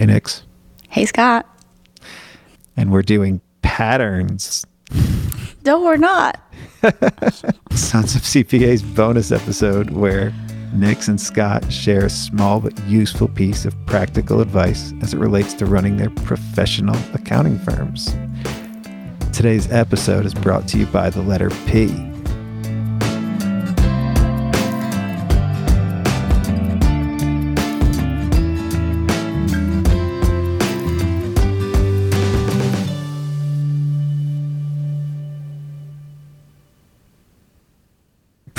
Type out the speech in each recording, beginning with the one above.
Hey, Nix. Hey, Scott. And we're doing patterns. No, we're not. Sons of CPA's bonus episode where Nix and Scott share a small but useful piece of practical advice as it relates to running their professional accounting firms. Today's episode is brought to you by the letter P.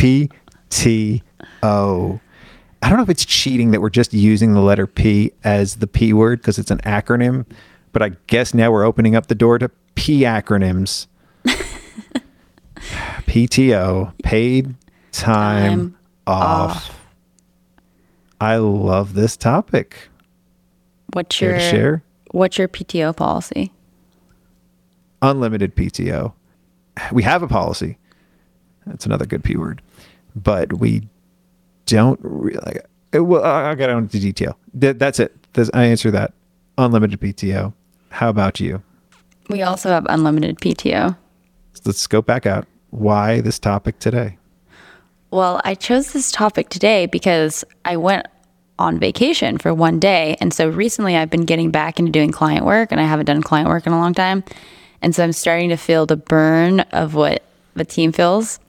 P T O. I don't know if it's cheating that we're just using the letter P as the P word because it's an acronym, but I guess now we're opening up the door to P acronyms. PTO, paid time, Time off. off. I love this topic. What's Care your share? What's your PTO policy? Unlimited PTO. We have a policy. That's another good P word, but we don't really. Well, I'll get into detail. Th- That's it. I answer that? Unlimited PTO. How about you? We also have unlimited PTO. Let's go back out. Why this topic today? Well, I chose this topic today because I went on vacation for one day. And so recently I've been getting back into doing client work and I haven't done client work in a long time. And so I'm starting to feel the burn of what the team feels.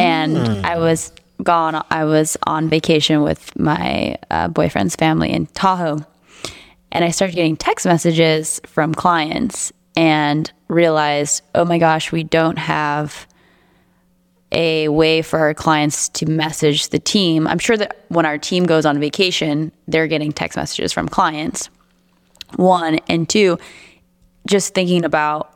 And I was gone, I was on vacation with my uh, boyfriend's family in Tahoe. And I started getting text messages from clients and realized, oh my gosh, we don't have a way for our clients to message the team. I'm sure that when our team goes on vacation, they're getting text messages from clients. One and two, just thinking about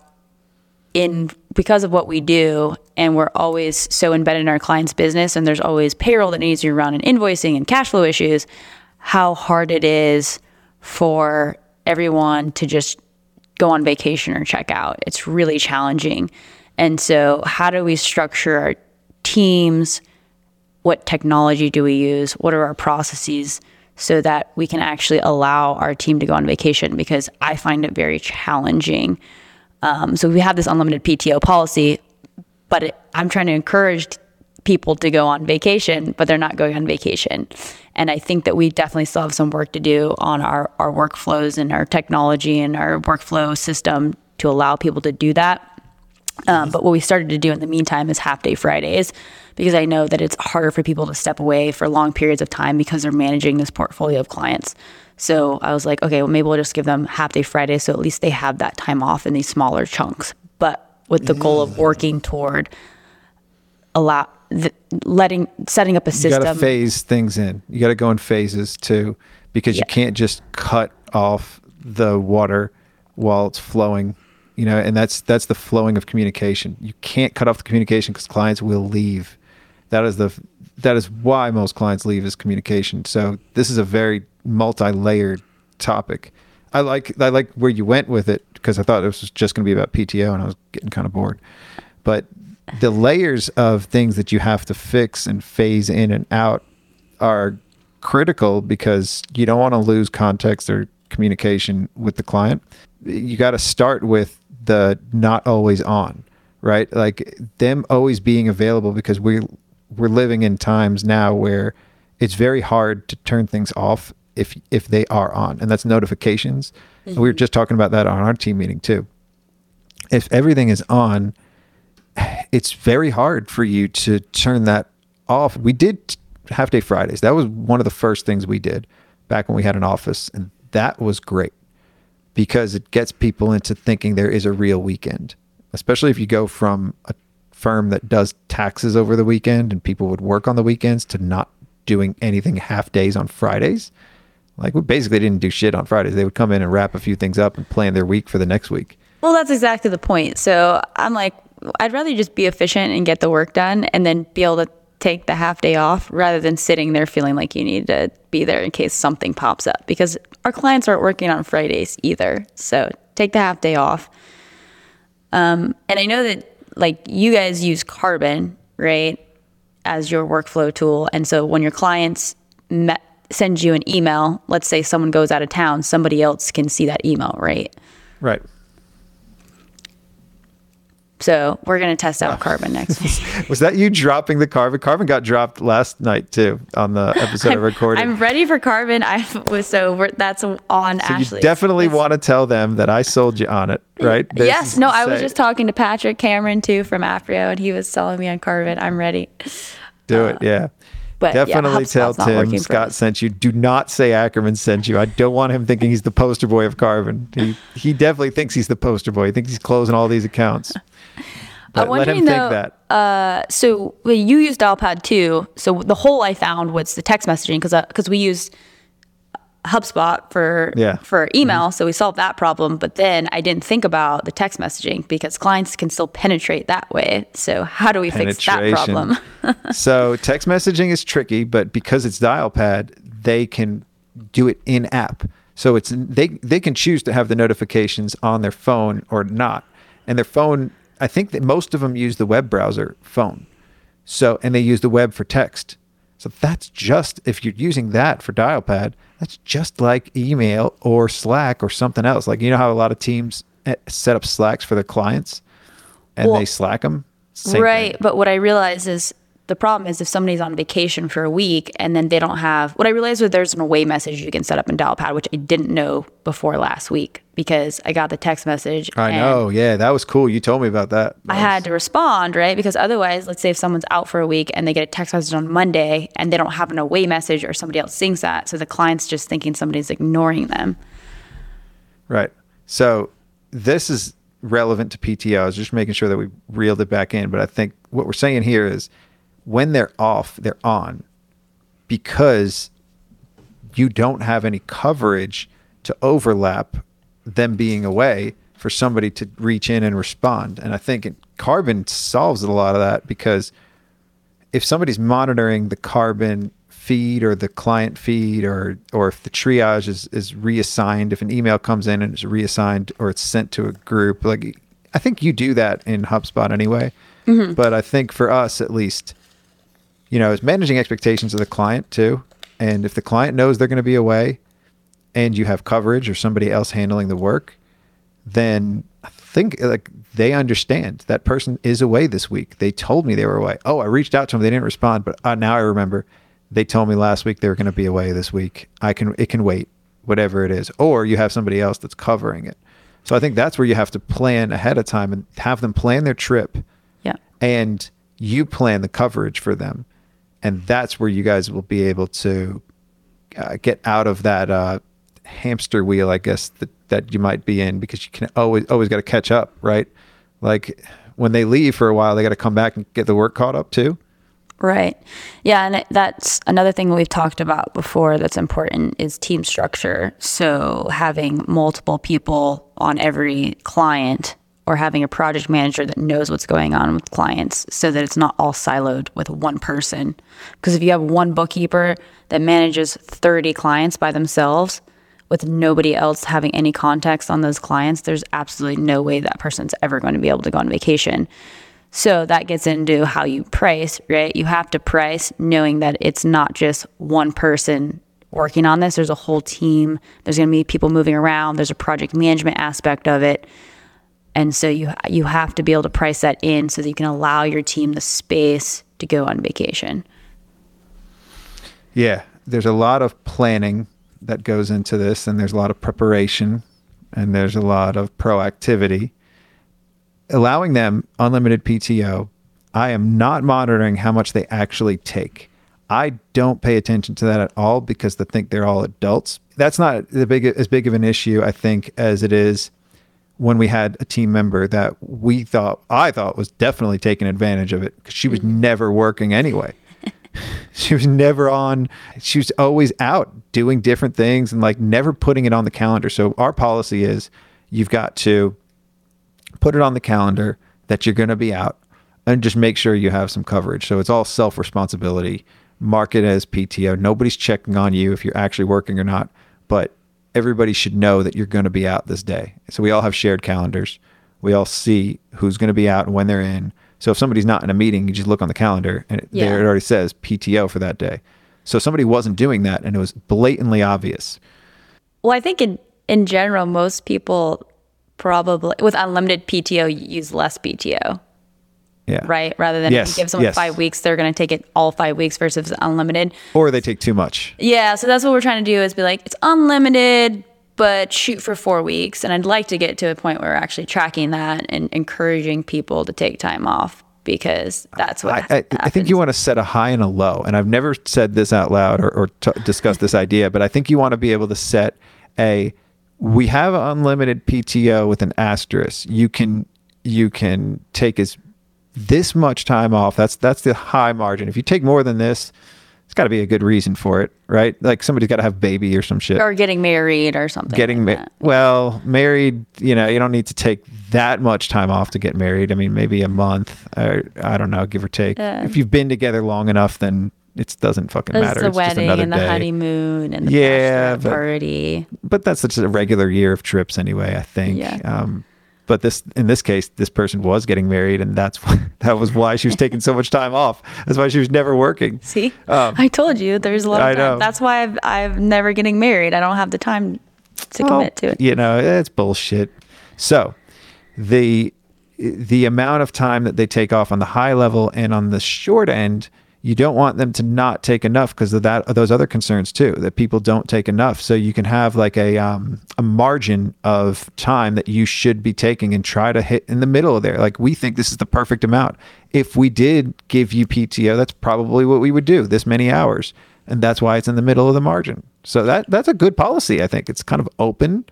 in because of what we do and we're always so embedded in our client's business and there's always payroll that needs to be run and invoicing and cash flow issues, how hard it is for everyone to just go on vacation or check out. It's really challenging. And so, how do we structure our teams? What technology do we use? What are our processes so that we can actually allow our team to go on vacation? Because I find it very challenging. Um, so, we have this unlimited PTO policy, but it, I'm trying to encourage people to go on vacation, but they're not going on vacation. And I think that we definitely still have some work to do on our, our workflows and our technology and our workflow system to allow people to do that. Um, but what we started to do in the meantime is half day Fridays because I know that it's harder for people to step away for long periods of time because they're managing this portfolio of clients. So I was like, okay, well, maybe we'll just give them half day Friday. so at least they have that time off in these smaller chunks, but with the goal of working toward allow the, letting setting up a system. You got to phase things in. You got to go in phases too, because you can't just cut off the water while it's flowing. You know, and that's that's the flowing of communication. You can't cut off the communication because clients will leave. That is the that is why most clients leave is communication. So this is a very multi-layered topic. I like I like where you went with it because I thought this was just going to be about PTO and I was getting kind of bored. But the layers of things that you have to fix and phase in and out are critical because you don't want to lose context or communication with the client. You got to start with the not always on, right? Like them always being available because we we're living in times now where it's very hard to turn things off if if they are on, and that's notifications. And we were mm-hmm. just talking about that on our team meeting too. If everything is on, it's very hard for you to turn that off. We did half day Fridays. That was one of the first things we did back when we had an office, and that was great because it gets people into thinking there is a real weekend, especially if you go from a firm that does taxes over the weekend and people would work on the weekends to not doing anything half days on Fridays. Like we basically didn't do shit on Fridays. They would come in and wrap a few things up and plan their week for the next week. Well, that's exactly the point. So I'm like, I'd rather just be efficient and get the work done and then be able to take the half day off rather than sitting there feeling like you need to be there in case something pops up because our clients aren't working on Fridays either. So take the half day off. Um, and I know that like you guys use Carbon, right, as your workflow tool. And so when your clients met send you an email, let's say someone goes out of town, somebody else can see that email, right? Right. So we're gonna test out Carbon next week. Was that you dropping the carbon? Carbon got dropped last night too on the episode I recorded. I'm ready for carbon. I was so we're, that's on so Ashley. You definitely want to tell them that I sold you on it, right? This yes. No, I was just talking to Patrick Cameron too from Aprio, and he was selling me on carbon. I'm ready. Do uh, it. Yeah. But definitely yeah, tell Tim Scott sent you. Do not say Ackerman sent you. I don't want him thinking he's the poster boy of carbon. He he definitely thinks he's the poster boy. He thinks he's closing all these accounts. But I'm wondering though. Uh, so you use Dialpad too. So the hole I found was the text messaging because because uh, we use HubSpot for yeah. for email, mm-hmm. so we solved that problem. But then I didn't think about the text messaging because clients can still penetrate that way. So how do we fix that problem? so text messaging is tricky, but because it's Dialpad, they can do it in app. So it's they they can choose to have the notifications on their phone or not, and their phone I think that most of them use the web browser phone. So, and they use the web for text. So that's just, if you're using that for Dialpad, that's just like email or Slack or something else. Like, you know how a lot of teams eh, set up Slacks for their clients and well, they Slack them? Same right. Thing. But what I realize is the problem is if somebody's on vacation for a week and then they don't have what I realized was there's an away message you can set up in Dialpad, which I didn't know before last week because I got the text message. I know, yeah, that was cool. You told me about that. that I was... had to respond, right? Because otherwise, let's say if someone's out for a week and they get a text message on Monday and they don't have an away message or somebody else sings that, so the client's just thinking somebody's ignoring them. Right. So this is relevant to PTO. I was just making sure that we reeled it back in, but I think what we're saying here is when they're off, they're on because you don't have any coverage to overlap them being away for somebody to reach in and respond. And I think Carbon solves a lot of that because if somebody's monitoring the Carbon feed or the client feed or or if the triage is is reassigned if an email comes in and it's reassigned or it's sent to a group like I think you do that in HubSpot anyway. Mm-hmm. But I think for us at least you know, it's managing expectations of the client too. And if the client knows they're going to be away and you have coverage or somebody else handling the work, then I think like they understand that person is away this week. They told me they were away. Oh, I reached out to them. They didn't respond, but uh, now I remember they told me last week they were going to be away this week. I can, it can wait, whatever it is. Or you have somebody else that's covering it. So I think that's where you have to plan ahead of time and have them plan their trip. Yeah. And you plan the coverage for them and that's where you guys will be able to uh, get out of that uh, hamster wheel, I guess that that you might be in because you can always always got to catch up, right? Like when they leave for a while, they got to come back and get the work caught up too. Right. Yeah, and that's another thing we've talked about before that's important is team structure. So having multiple people on every client or having a project manager that knows what's going on with clients so that it's not all siloed with one person. Because if you have one bookkeeper that manages 30 clients by themselves with nobody else having any context on those clients, there's absolutely no way that person's ever going to be able to go on vacation. So that gets into how you price, right? You have to price knowing that it's not just one person working on this. There's a whole team. There's going to be people moving around. There's a project management aspect of it and so you you have to be able to price that in so that you can allow your team the space to go on vacation. Yeah, there's a lot of planning that goes into this and there's a lot of preparation and there's a lot of proactivity. Allowing them unlimited PTO, I am not monitoring how much they actually take. I don't pay attention to that at all because I think they're all adults. That's not the big as big of an issue I think as it is when we had a team member that we thought I thought was definitely taking advantage of it because she was mm-hmm. never working anyway. she was never on. She was always out doing different things and like never putting it on the calendar. So our policy is you've got to put it on the calendar that you're going to be out and just make sure you have some coverage. So it's all self responsibility. Mark it as PTO. Nobody's checking on you if you're actually working or not, but everybody should know that you're going to be out this day. So we all have shared calendars. We all see who's going to be out and when they're in. So if somebody's not in a meeting, you just look on the calendar and it, yeah. there it already says PTO for that day. So somebody wasn't doing that and it was blatantly obvious. Well, I think in in general, most people probably with unlimited PTO use less PTO. Yeah. Right, rather than Yes, if you give someone yes. five weeks, they're going to take it all five weeks versus unlimited. Or they take too much. Yeah, so that's what we're trying to do is be like, it's unlimited, but shoot for four weeks. And I'd like to get to a point where we're actually tracking that and encouraging people to take time off because that's what I, I. I think you want to set a high and a low. And I've never said this out loud or, or t- discussed this idea, but I think you want to be able to set a we have unlimited PTO with an asterisk. You can you can take as this much time off. That's that's the high margin. If you take more than this, it's got to be a good reason for it, right? Like somebody's got to have baby or some shit. or getting married or something. Getting like ma- well married, you know, you don't need to take that much time off to get married. I mean, maybe a month, or I don't know, give or take. If you've been together long enough, then it doesn't fucking matter. the it's just wedding and the day. honeymoon and the Yeah, but- party. But that's such a regular year of trips anyway. I think. Yeah. Um, but this, in this case, this person was getting married, and that's why, that was why she was taking so much time off. That's why she was never working. See, Um, I told you there's a lot I of time. know. That's why I've I've never getting married. I don't have the time to Well, commit to it. You know, it's bullshit. So the the amount of time that they take off on the high level and on the short end, you don't want them to not take enough because of that of those other concerns too that people don't take enough. So you can have like a um, a margin of time that you should be taking and try to hit in the middle of there. Like we think this is the perfect amount. If we did give you PTO, that's probably what we would do. This many hours, and that's why it's in the middle of the margin. So that that's a good policy. I think it's kind of open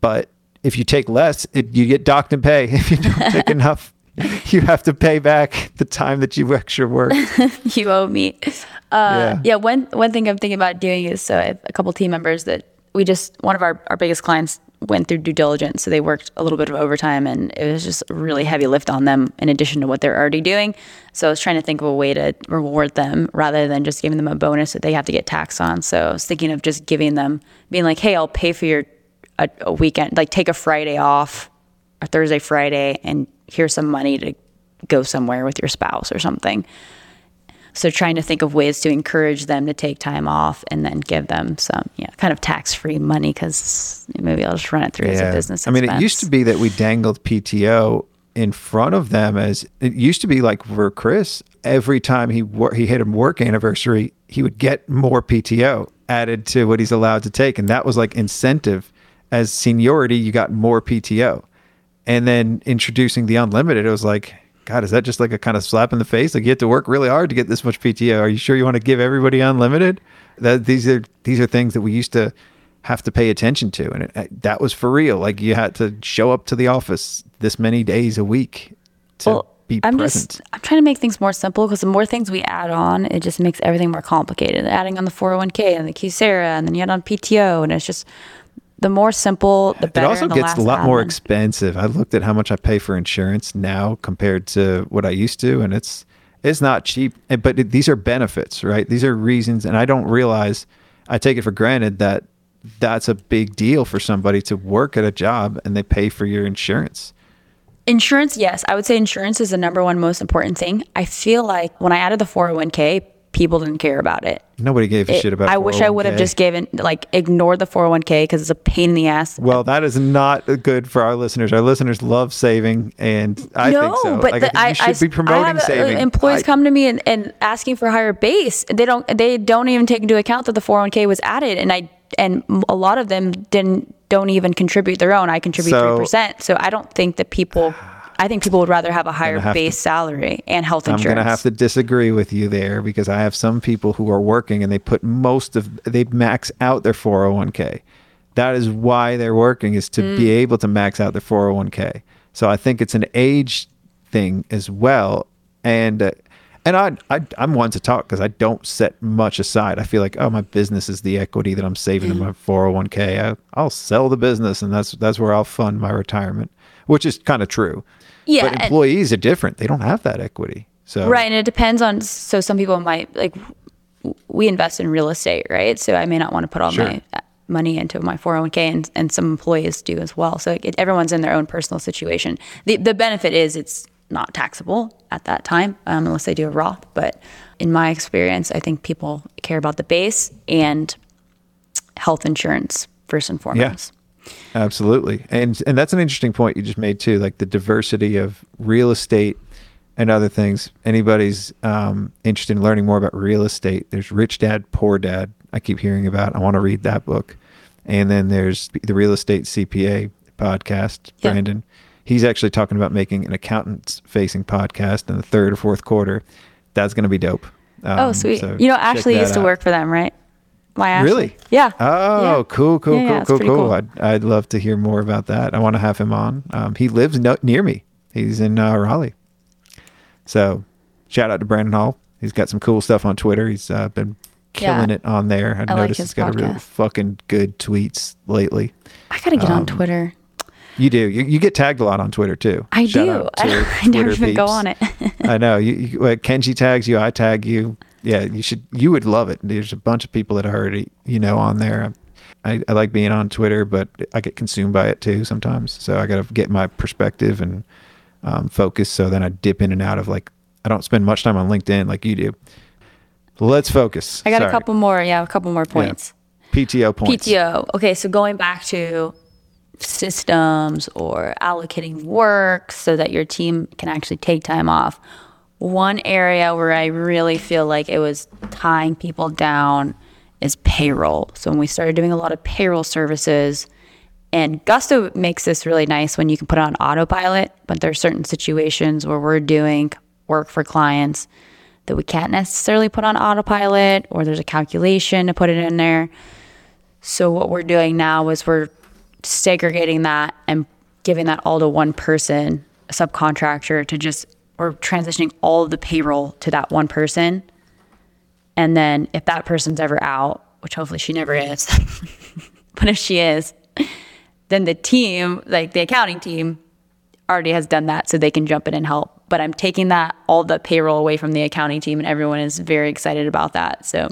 but if you take less, it, you get docked and pay. If you don't take enough, you have to pay back the time that you extra work. you owe me. Uh, yeah. One one thing I'm thinking about doing is so I have a couple team members that we just one of our our biggest clients went through due diligence, so they worked a little bit of overtime, and it was just a really heavy lift on them in addition to what they're already doing. So I was trying to think of a way to reward them rather than just giving them a bonus that they have to get taxed on. So I was thinking of just giving them, being like, hey, I'll pay for your a, a weekend, like take a Friday off, or Thursday, Friday, and here's some money to go somewhere with your spouse or something. So trying to think of ways to encourage them to take time off and then give them some, yeah, kind of tax-free money because maybe I'll just run it through as a business. I mean, it used to be that we dangled PTO in front of them as it used to be like for Chris, every time he wor- he hit a work anniversary, he would get more PTO added to what he's allowed to take. And that was like incentive. As seniority, you got more PTO. And then introducing the unlimited, it was like, God, is that just like a kind of slap in the face? Like you have to work really hard to get this much PTO. Are you sure you want to give everybody unlimited? That these are these are things that we used to have to pay attention to, and it, that was for real. Like you had to show up to the office this many days a week to Well, be I'm present. just I'm trying to make things more simple because the more things we add on, it just makes everything more complicated. Adding on the 401k and the Kisera, and then you add on PTO, and it's just the more simple, the better. it also gets a lot more expensive. I looked at how much I pay for insurance now compared to what I used to, and it's it's not cheap. Eh, but it, these are benefits, right? These are reasons, and I don't realize. I take it for granted that that's a big deal for somebody to work at a job and they pay for your insurance. Insurance, yes. I would say insurance is the number one most important thing. I feel like when I added the 401k, people didn't care about it. Nobody gave a It- shit about. It. I wish I would have just given, like, ignored the 401k because it's a pain in the ass. Well, that is not good for our listeners. Our listeners love saving, and I no, think so. but Like, the, I I, think you should I, be promoting have, uh, saving. Employees come to me and, and asking for higher base. They don't. They don't even take into account that the 401k was added, and I and a lot of them didn't don't even contribute their own. I contribute So- three percent. So I don't think that people. I think people would rather have a higher have to- base salary and health insurance. I'm going to have to disagree with you there because I have some people who are working and they put most of they max out their 401k. That is why they're working is to Mm. be able to max out their 401k. So I think it's an age thing as well. And uh, and I, I I'm one to talk because I don't set much aside. I feel like oh my business is the equity that I'm saving in my 401k. I, I'll sell the business and that's that's where I'll fund my retirement, which is kind of true. Yeah, But and- employees are different. They don't have that equity. So Right, and it depends on. So some people might like. We invest in real estate, right? So I may not want to put all Sure. my uh, money into my 401k, and, and some employees do as well. So it, everyone's in their own personal situation. The the benefit is it's not taxable at that time um, unless they do a Roth. But in my experience, I think people care about the base and health insurance first and foremost. Absolutely. And and that's an interesting point you just made too, like the diversity of real estate and other things. Anybody's um, interested in learning more about real estate, there's Rich Dad, Poor Dad. I keep hearing about. I want to read that book. And then there's the Real Estate CPA podcast, Yeah. Brandon. He's actually talking about making an accountants facing podcast in the third or fourth quarter. That's going to be dope. Oh, Um, sweet. so you know, Ashley used to out. work for them, right? My Ashley. Really? Yeah. Oh, Yeah. cool, cool, Yeah, cool, yeah, cool, cool. cool. I'd, I'd love to hear more about that. I want to have him on. Um, he lives no, near me. He's in uh, Raleigh. So, shout out to Brandon Hall. He's got some cool stuff on Twitter. He's uh, been killing it on there. I, I noticed his he's got a really fucking good tweets lately. I got to get on Um, Twitter. You do. You, you get tagged a lot on Twitter too. I Shout do. to I never even go on it. I know. You, you Kenji tags you. I tag you. Yeah, you should. You would love it. There's a bunch of people that are already, you know, on there. I, I like being on Twitter, but I get consumed by it too sometimes. So I got to get my perspective and um, focus. So then I dip in and out of like I don't spend much time on LinkedIn like you do. Let's focus. I got a couple more. Yeah, a couple more points. PTO points. PTO. Okay, so going back to systems or allocating work so that your team can actually take time off. One area where I really feel like it was tying people down is payroll. So when we started doing a lot of payroll services, and Gusto makes this really nice when you can put it on autopilot, but there are certain situations where we're doing work for clients that we can't necessarily put on autopilot, or there's a calculation to put it in there. So what we're doing now is we're segregating that and giving that all to one person, a subcontractor, to just we're transitioning all of the payroll to that one person. And then if that person's ever out, which hopefully she never is, but if she is, then the team, like the accounting team, already has done that so they can jump in and help. But I'm taking that all the payroll away from the accounting team and everyone is very excited about that. So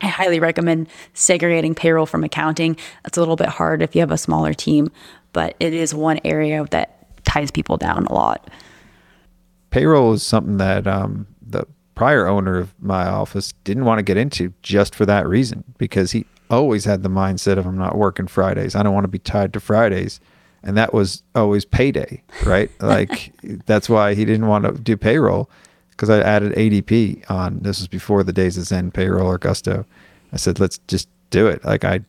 I highly recommend segregating payroll from accounting. It's a little bit hard if you have a smaller team, but it is one area that ties people down a lot. Payroll is something that um, the prior owner of my office didn't want to get into just for that reason because he always had the mindset of I'm not working Fridays. I don't want to be tied to Fridays. And that was always payday, right? like that's why he didn't want to do payroll because I added ADP on. This was before the days of ZenPayroll or Gusto. I said, let's just do it. Like I,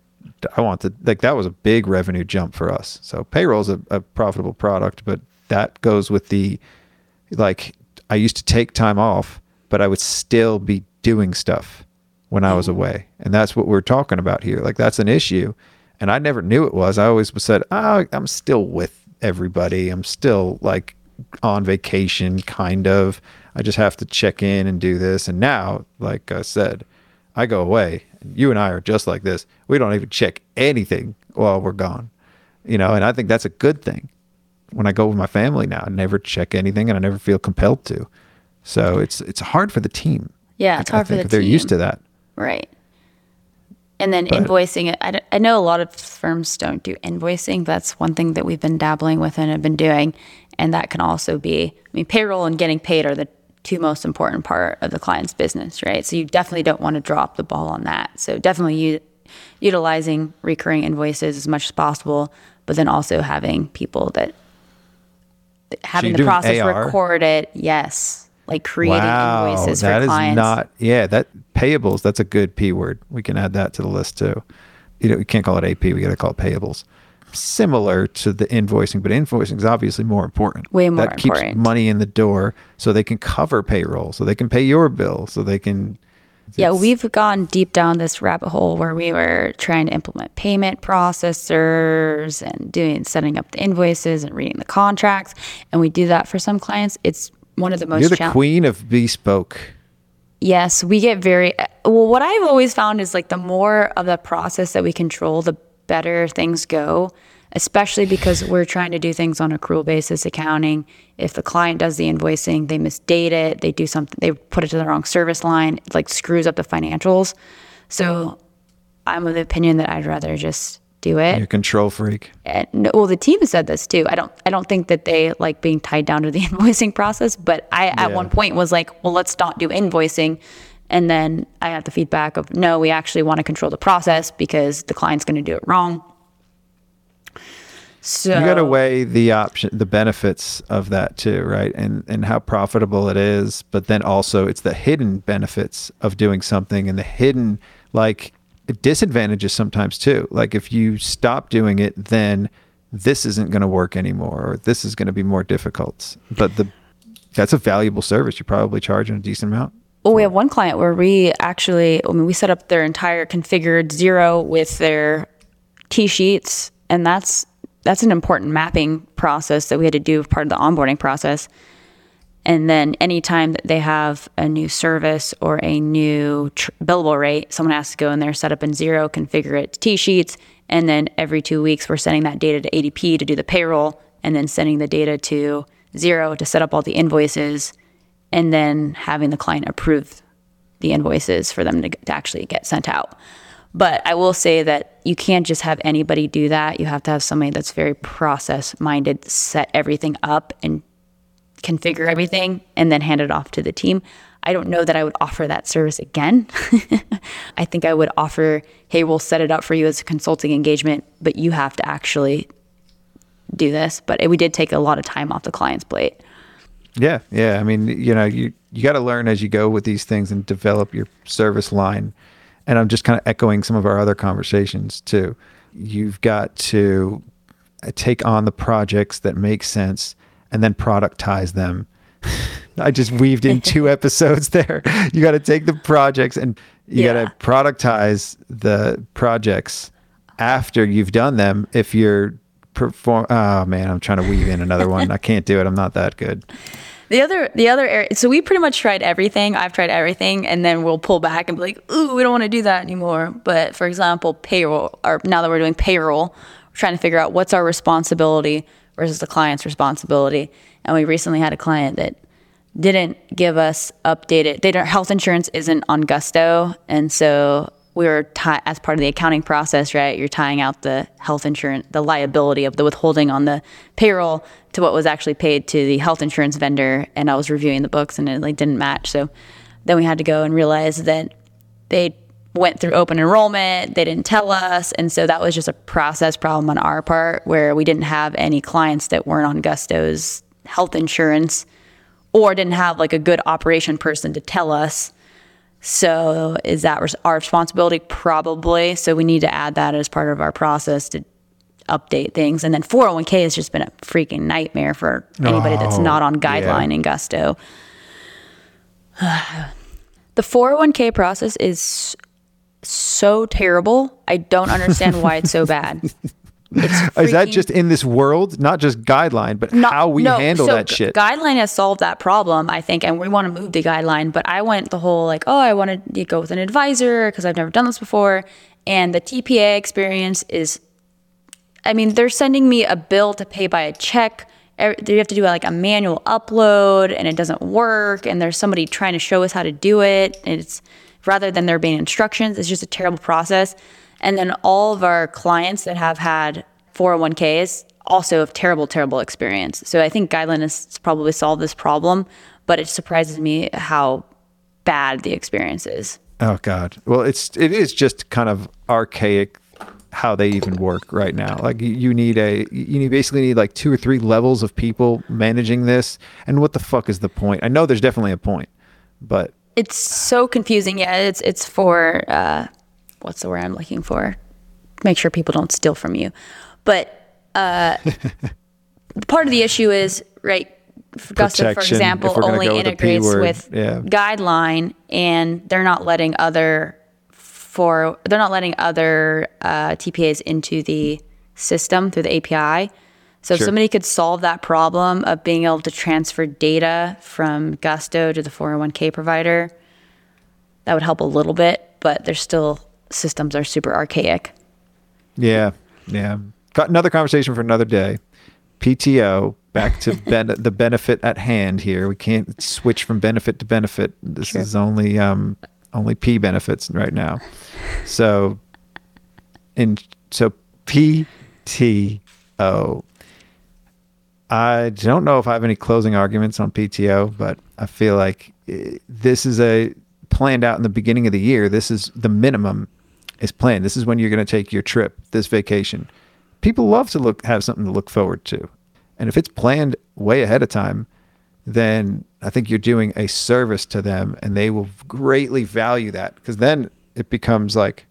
I want to like that was a big revenue jump for us. So payroll is a, a profitable product, but that goes with the like I used to take time off, but I would still be doing stuff when I was mm-hmm. away. And that's what we're talking about here. Like that's an issue. And I never knew it was. I always said, oh, I'm still with everybody. I'm still like on vacation, kind of. I just have to check in and do this. And now, like I said, I go away. And you and I are just like this. We don't even check anything while we're gone. You know, and I think that's a good thing when I go with my family now. I never check anything and I never feel compelled to. So it's it's hard for the team. Yeah, it's I hard for think the if they're used to that. Right. And then But- invoicing it. I, I know a lot of firms don't do invoicing. That's one thing that we've been dabbling with and have been doing. And that can also be, I mean, payroll and getting paid are the two most important part of the client's business, right? So you definitely don't want to drop the ball on that. So definitely u- utilizing recurring invoices as much as possible, but then also having people that having you're the process AR? it, Yes. Like creating wow, invoices that for is clients. not. Yeah, that payables. That's a good p word. We can add that to the list too. You know, we can't call it AP. We got to call it payables. Similar to the invoicing, but invoicing is obviously more important. Way more that important. keeps money in the door, so they can cover payroll, so they can pay your bill, so they can. Yeah, we've gone deep down this rabbit hole where we were trying to implement payment processors and doing setting up the invoices and reading the contracts, and we do that for some clients. It's one of the most You're the queen of bespoke. Yes, we get very well. What I've always found is like the more of the process that we control, the better things go. Especially because we're trying to do things on a accrual basis accounting. If the client does the invoicing, they misdate it, they do something, they put it to the wrong service line, it like screws up the financials. So I'm of the opinion that I'd rather just do it. You're a control freak. And, well, the team has said this too. I don't I don't think that they like being tied down to the invoicing process, but I at one point was like, well, let's not do invoicing. And then I got the feedback of no, we actually want to control the process because the client's going to do it wrong. So You got to weigh the option, the benefits of that too, right? And and how profitable it is, but then also it's the hidden benefits of doing something and the hidden like disadvantages sometimes too. Like if you stop doing it, then this isn't going to work anymore, or this is going to be more difficult. But the that's a valuable service. You're probably charging a decent amount. Well, we have one client where we actually, I mean, we set up their entire configured Xero with their TSheets, and that's that's an important mapping process that we had to do as part of the onboarding process. And then anytime that they have a new service or a new tr- billable rate, someone has to go in there, set up in Xero, configure it to TSheets, and then every two weeks we're sending that data to ADP to do the payroll, and then sending the data to Xero to set up all the invoices, and then having the client approve the invoices for them to, to actually get sent out. But I will say that you can't just have anybody do that. You have to have somebody that's very process minded, set everything up and configure everything and then hand it off to the team. I don't know that I would offer that service again. I think I would offer, hey, we'll set it up for you as a consulting engagement, but you have to actually do this. But we did take a lot of time off the client's plate. Yeah, yeah. I mean, you know, you you got to learn as you go with these things and develop your service line. And I'm just kind of echoing some of our other conversations too. You've got to uh, take on the projects that make sense and then productize them. I just weaved in two episodes there. You got to take the projects and you Yeah. got to productize the projects after you've done them. If you're perform, oh man, I'm trying to weave in another one. I can't do it. I'm not that good. The other, the other area. So we pretty much tried everything. I've tried everything, and then we'll pull back and be like, "Ooh, we don't want to do that anymore." But for example, payroll. Or now that we're doing payroll, we're trying to figure out what's our responsibility versus the client's responsibility. And we recently had a client that didn't give us updated. They don't. Health insurance isn't on Gusto, and so we were as part of the accounting process. Right, you're tying out the health insurance, the liability of the withholding on the payroll to what was actually paid to the health insurance vendor. And I was reviewing the books, and it like didn't match. So then we had to go and realize that they went through open enrollment they didn't tell us and so that was just a process problem on our part where we didn't have any clients that weren't on gusto's health insurance or didn't have like a good operation person to tell us so is that our responsibility probably so we need to add that as part of our process to update things and then 401k has just been a freaking nightmare for anybody that's Oh, not on yeah. guideline in gusto the 401k process is so terrible. I don't understand why it's so bad. It's Is that just in this world, not just guideline, but not- how we no, handle so that shit? Guideline has solved that problem, I think, and we want to move the guideline. But I went the whole like, oh, I wanted to go with an advisor because I've never done this before, and the TPA experience is, I mean, they're sending me a bill to pay by a check. You have to do like a manual upload, and it doesn't work. And there's somebody trying to show us how to do it. And it's rather than there being instructions, it's just a terrible process. And then all of our clients that have had 401ks also have terrible, terrible experience. So I think Guideline has probably solved this problem, but it surprises me how bad the experience is. oh God. Well, it's it is just kind of archaic how they even work right now. Like you- you need a you need basically need like two or three levels of people managing this. And what the fuck is the point? I know there's definitely a point, but It's so confusing. Yeah, it's it's for uh, what's the word I'm looking for? Make sure people don't steal from you. But uh, part of the issue is right. for Gusto, for example, if we're gonna only with integrates word, with yeah. guideline, and they're not letting other for they're not letting other uh, TPAs into the system through the API. So if somebody could solve that problem of being able to transfer data from Gusto to the 401k provider, that would help a little bit, but there's still systems are super archaic. Yeah, yeah. Got another conversation for another day. PTO. Back to ben- the benefit at hand here. We can't switch from benefit to benefit. This Sure. is only um only P benefits right now. So, in so PTO. I don't know if I have any closing arguments on PTO, but I feel like eh, this is a planned out in the beginning of the year. This is the minimum is planned. This is when you're going to take your trip, this vacation. People love to look have something to look forward to. And if it's planned way ahead of time, then I think you're doing a service to them and they will greatly value that because then it becomes like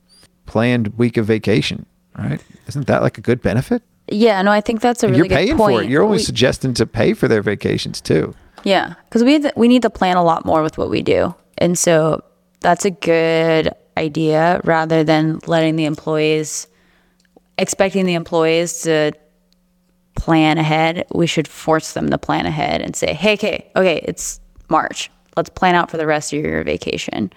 planned week of vacation, right? Isn't that like a good benefit? Yeah, no, I think that's a really you're paying for it. You're only We- suggesting to pay for their vacations too. Yeah, because we we need to plan a lot more with what we do, and so that's a good idea rather than letting the employees expecting the employees to plan ahead. We should force them to plan ahead and say, "Hey, okay, okay, it's March. Let's plan out for the rest of your vacation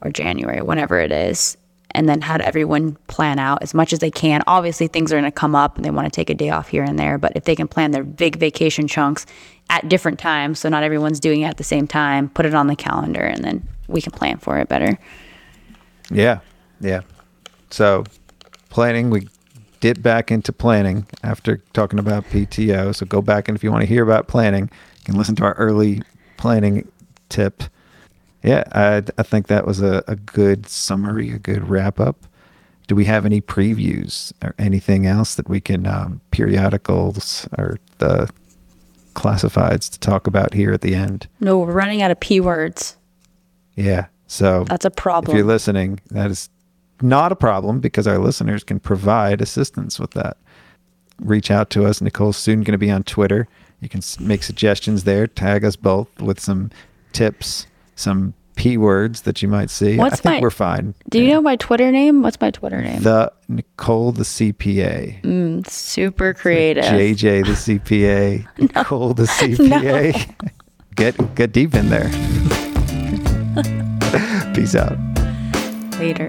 or January, whenever it is." And then have everyone plan out as much as they can. Obviously, things are going to come up and they want to take a day off here and there. But if they can plan their big vacation chunks at different times, so not everyone's doing it at the same time, put it on the calendar and then we can plan for it better. Yeah. Yeah. So planning, we dip back into planning after talking about PTO. So go back and if you want to hear about planning, you can listen to our early planning tip. Yeah, I, I think that was a, a good summary, a good wrap up. Do we have any previews or anything else that we can um, periodicals or the classifieds to talk about here at the end? No, we're running out of P words. Yeah. So That's a problem. if you're listening, that is not a problem because our listeners can provide assistance with that. Reach out to us. Nicole's soon going to be on Twitter. You can make suggestions there. Tag us both with some tips, some p words that you might see. I What's think my- we're fine. Do you Yeah. know my Twitter name? What's my Twitter name? the Nicole the CPA? Mm, super creative. JJ the CPA. Nicole the CPA. Get get deep in there. Peace out. Later.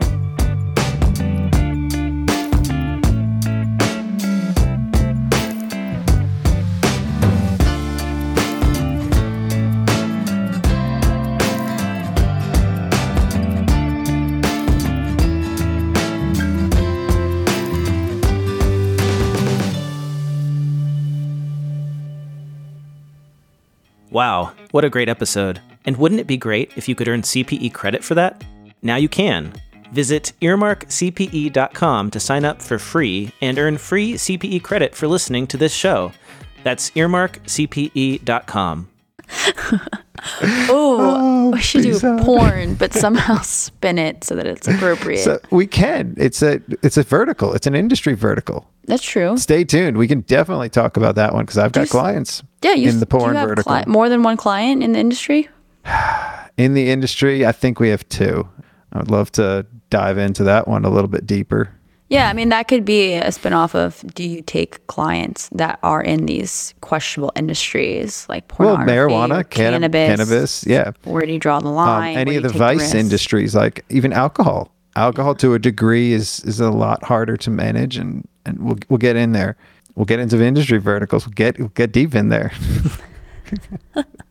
Wow, what a great episode. And wouldn't it be great if you could earn CPE credit for that? Now you can. Visit earmarkcpe.com to sign up for free and earn free CPE credit for listening to this show. That's earmarkcpe.com. Oh, we should do out. porn, but somehow spin it so that it's appropriate. So we can. It's a it's a vertical. It's an industry vertical. That's true. Stay tuned. We can definitely talk about that one because I've got Just- clients. Yeah, you in the do you porn have vertical. cli- more than one client in the industry. in the industry, I think we have two. I would love to dive into that one a little bit deeper. Yeah, I mean that could be a spinoff of do you take clients that are in these questionable industries like pornography, or marijuana, cannabis, cannabis, yeah. Where do you draw the Um, line? any of the vice industries, like even alcohol. Alcohol to a degree is is a lot harder to manage, and and we'll we'll get in there. We'll get into industry verticals. We'll get we'll get deep in there.